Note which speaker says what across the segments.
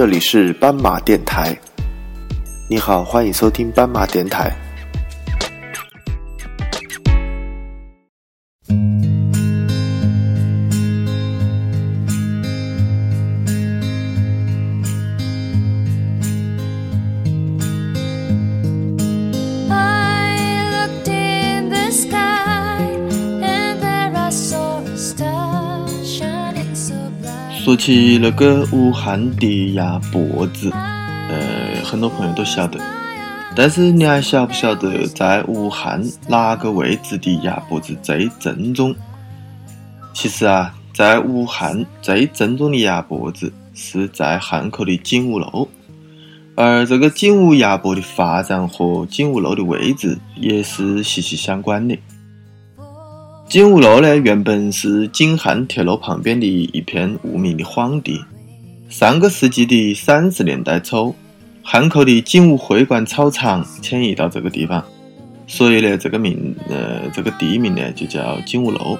Speaker 1: 这里是斑马电台。你好，欢迎收听斑马电台。
Speaker 2: 说起那个武汉的鸭脖子，呃，很多朋友都晓得，但是你还晓不晓得在武汉哪个位置的鸭脖子最正宗？其实啊，在武汉最正宗的鸭脖子是在汉口的景武路，而这个景武鸭脖的发展和景武路的位置也是息息相关的。景武路呢，原本是京汉铁路旁边的一片无名的荒地。上个世纪的三十年代初，汉口的景武会馆草场迁移到这个地方，所以呢，这个名呃，这个地名呢就叫景武路。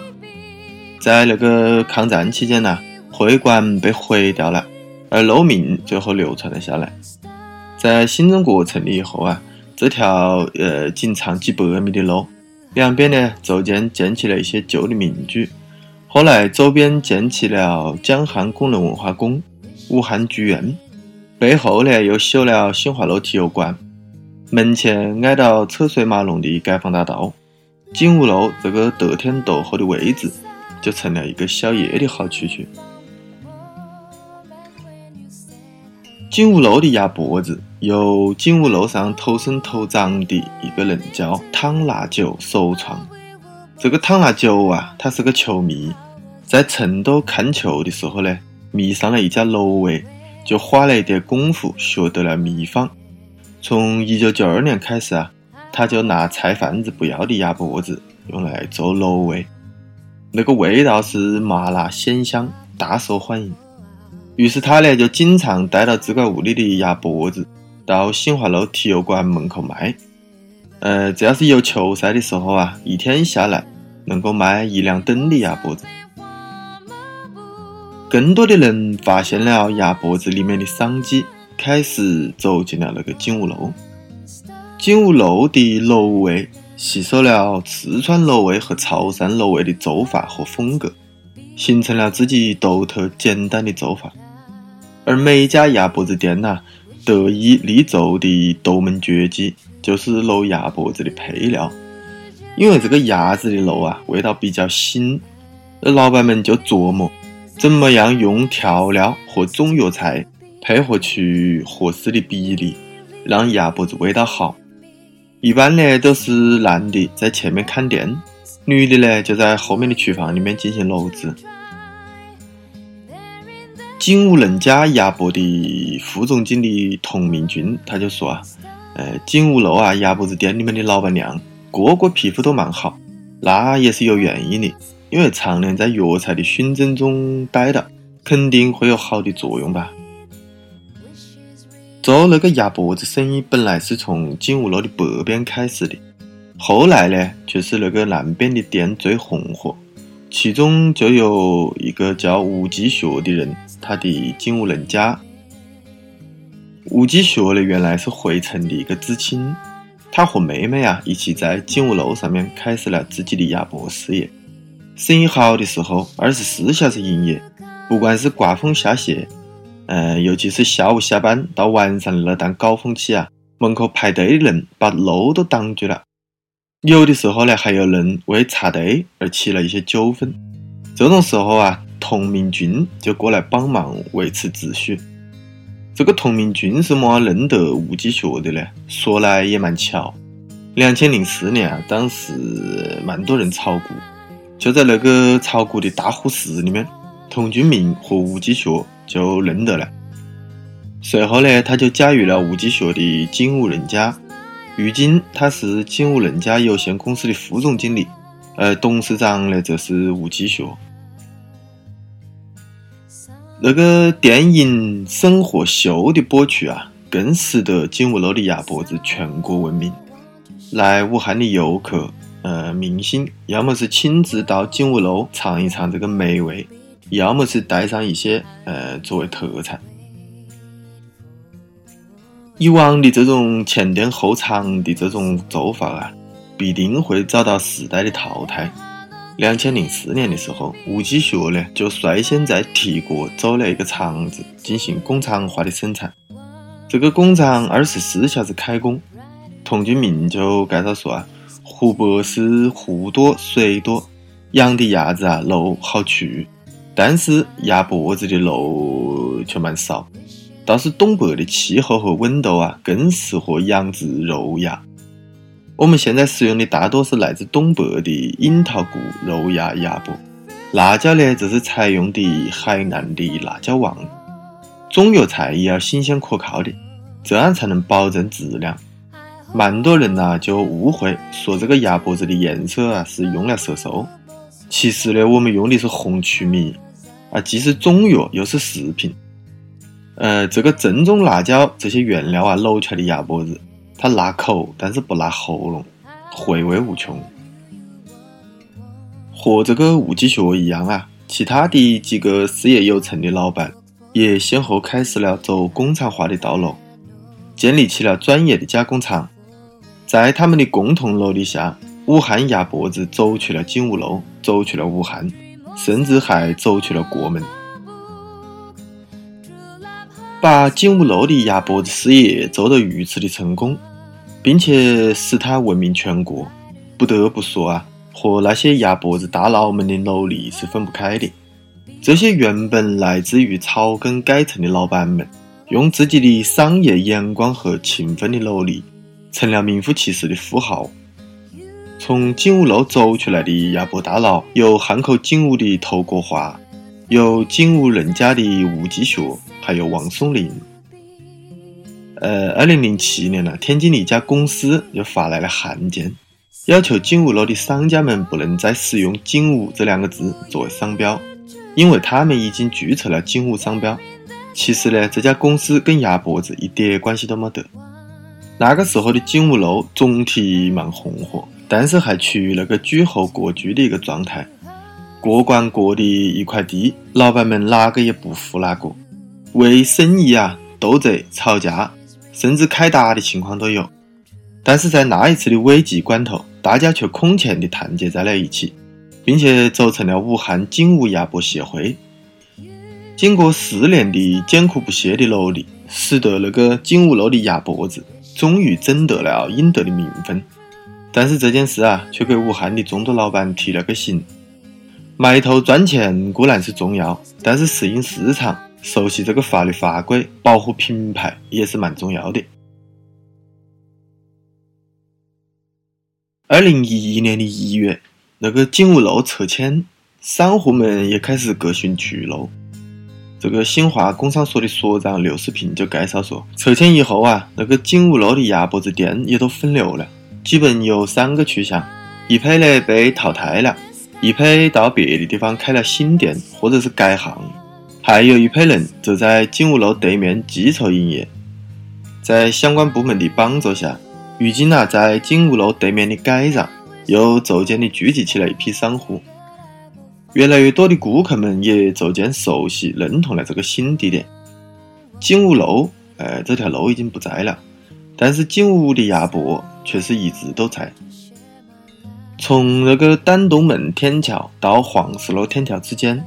Speaker 2: 在那个抗战期间呢，会馆被毁掉了，而路名最后流传了下来。在新中国成立以后啊，这条呃仅长几百米的路。两边呢，逐渐建起了一些旧的民居。后来，周边建起了江汉工人文化宫、武汉剧院，背后呢又修了新华路体育馆。门前挨到车水马龙的解放大道，景武路这个得天独厚的位置，就成了一个宵夜的好去处。景武路的鸭脖子。由景武路上土生土长的一个人叫汤辣九首创。这个汤辣九啊，他是个球迷，在成都看球的时候呢，迷上了一家卤味，就花了一点功夫学得了秘方。从一九九二年开始啊，他就拿菜贩子不要的鸭脖子用来做卤味，那个味道是麻辣鲜香，大受欢迎。于是他呢，就经常带到自个屋里的鸭脖子。到新华路体育馆门口卖，呃，这要是有球赛的时候啊，一天下来能够卖一两吨的鸭脖子。更多的人发现了鸭脖子里面的商机，开始走进了那个景武路。景武路的卤味吸收了四川卤味和潮汕卤味的做法和风格，形成了自己独特简单的做法。而每家鸭脖子店呐。得以立足的独门绝技就是卤鸭脖子的配料，因为这个鸭子的肉啊味道比较腥，那老板们就琢磨怎么样用调料和中药材配合出合适的比例，让鸭脖子味道好。一般呢都是男的在前面看店，女的呢就在后面的厨房里面进行卤制。景武人家鸭脖的副总经理童明军他就说啊，呃，景武路啊鸭脖子店里面的老板娘个个皮肤都蛮好，那也是有原因的，因为常年在药材的熏蒸中待着，肯定会有好的作用吧。做那个鸭脖子生意本来是从景武路的北边开始的，后来呢，却是那个南边的店最红火。其中就有一个叫吴继学的人，他的景武人家。吴继学呢，原来是回城的一个知青，他和妹妹啊一起在景武路上面开始了自己的鸭脖事业。生意好的时候，二十四小时营业，不管是刮风下雪，嗯，尤其是下午下班到晚上的那段高峰期啊，门口排队的人把路都挡住了。有的时候呢，还有人为插队而起了一些纠纷。这种时候啊，童明军就过来帮忙维持秩序。这个童明军是么认得吴继学的呢？说来也蛮巧，两千零四年啊，当时蛮多人炒股，就在那个炒股的大户室里面，童俊明和吴继学就认得了。随后呢，他就加入了吴继学的景武人家。如今他是景武人家有限公司的副总经理，而董事长呢则是吴继学。那个电影《生活秀》的播出啊，更使得景武路的鸭脖子全国闻名。来武汉的游客、呃明星，要么是亲自到景武路尝一尝这个美味，要么是带上一些呃作为特产。以往的这种前店后厂的这种做法啊，必定会遭到时代的淘汰。两千零四年的时候，吴继学呢就率先在提国走了一个厂子，进行工厂化的生产。这个工厂二十四小时开工，童俊明就介绍说啊，湖北是湖多水多，养的鸭子啊肉好吃，但是鸭脖子的肉却蛮少。倒是东北的气候和温度啊，更适合养殖肉鸭。我们现在食用的大多是来自东北的樱桃谷肉鸭鸭脖，辣椒呢，则是采用的海南的辣椒王。中药材也要新鲜可靠的，这样才能保证质量。蛮多人呐就误会说这个鸭脖子的颜色啊是用来色素，其实呢，我们用的是红曲米啊，既是中药又是食品。呃，这个正宗辣椒这些原料啊卤出来的鸭脖子。它辣口，但是不辣喉咙，回味无穷。和这个吴继学一样啊，其他的几个事业有成的老板也先后开始了走工厂化的道路，建立起了专业的加工厂。在他们的共同努力下，武汉鸭脖子走出了景武路，走出了武汉，甚至还走出了国门。把景武路的鸭脖子事业做得如此的成功。并且使它闻名全国，不得不说啊，和那些鸭脖子大佬们的努力是分不开的。这些原本来自于草根阶层的老板们，用自己的商业眼光和勤奋的努力，成了名副其实的富豪。从景武路走出来的鸭脖大佬，有汉口景武的头国华，有景武人家的吴继学，还有王松林。呃，二零零七年呢，天津的一家公司又发来了函件，要求景武路的商家们不能再使用“景武”这两个字作为商标，因为他们已经注册了景武商标。其实呢，这家公司跟鸭脖子一点关系都没得。那个时候的景武路总体蛮红火，但是还处于那个举后割据的一个状态，各管各的一块地，老板们哪个也不服哪个，为生意啊斗嘴吵架。甚至开打的情况都有，但是在那一次的危急关头，大家却空前的团结在了一起，并且组成了武汉景武鸭脖协会。经过四年的艰苦不懈的努力，使得那个景武路的鸭脖子终于争得了应得的名分。但是这件事啊，却给武汉的众多老板提了个醒：埋头赚钱固然是重要，但是适应市场。熟悉这个法律法规，保护品牌也是蛮重要的。二零一一年的一月，那个景武路拆迁，商户们也开始各寻去路。这个新华工商所的所长刘世平就介绍说，拆迁以后啊，那个景武路的鸭脖子店也都分流了，基本有三个去向：一批呢被淘汰了，一批到别的地方开了新店，或者是改行。还有一批人则在景武路对面继续营业，在相关部门的帮助下，如今啊，在景武路对面的街上又逐渐的聚集起了一批商户，越来越多的顾客们也逐渐熟悉认同了这个新地点。景武路，呃，这条路已经不在了，但是景武的鸭脖却是一直都在。从那个丹东门天桥到黄石路天桥之间。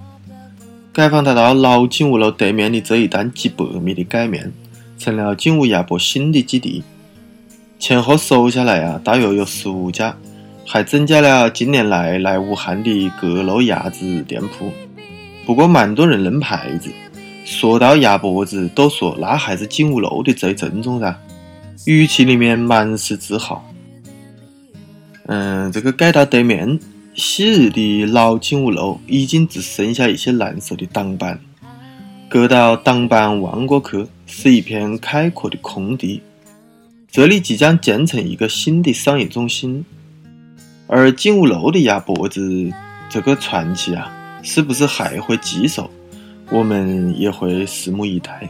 Speaker 2: 解放大道老景武路对面的这一段几百米的街面，成了景武鸭脖新的基地。前后数下来啊，大约有十五家，还增加了近年来来武汉的各路鸭子店铺。不过，蛮多人认牌子，说到鸭脖子，都说那还是景武路的最正宗噻，语气里面满是自豪。嗯，这个街道对面。昔日的老景武路已经只剩下一些蓝色的挡板，隔到挡板望过去是一片开阔的空地，这里即将建成一个新的商业中心。而景武路的鸭脖子这个传奇啊，是不是还会继续？我们也会拭目以待。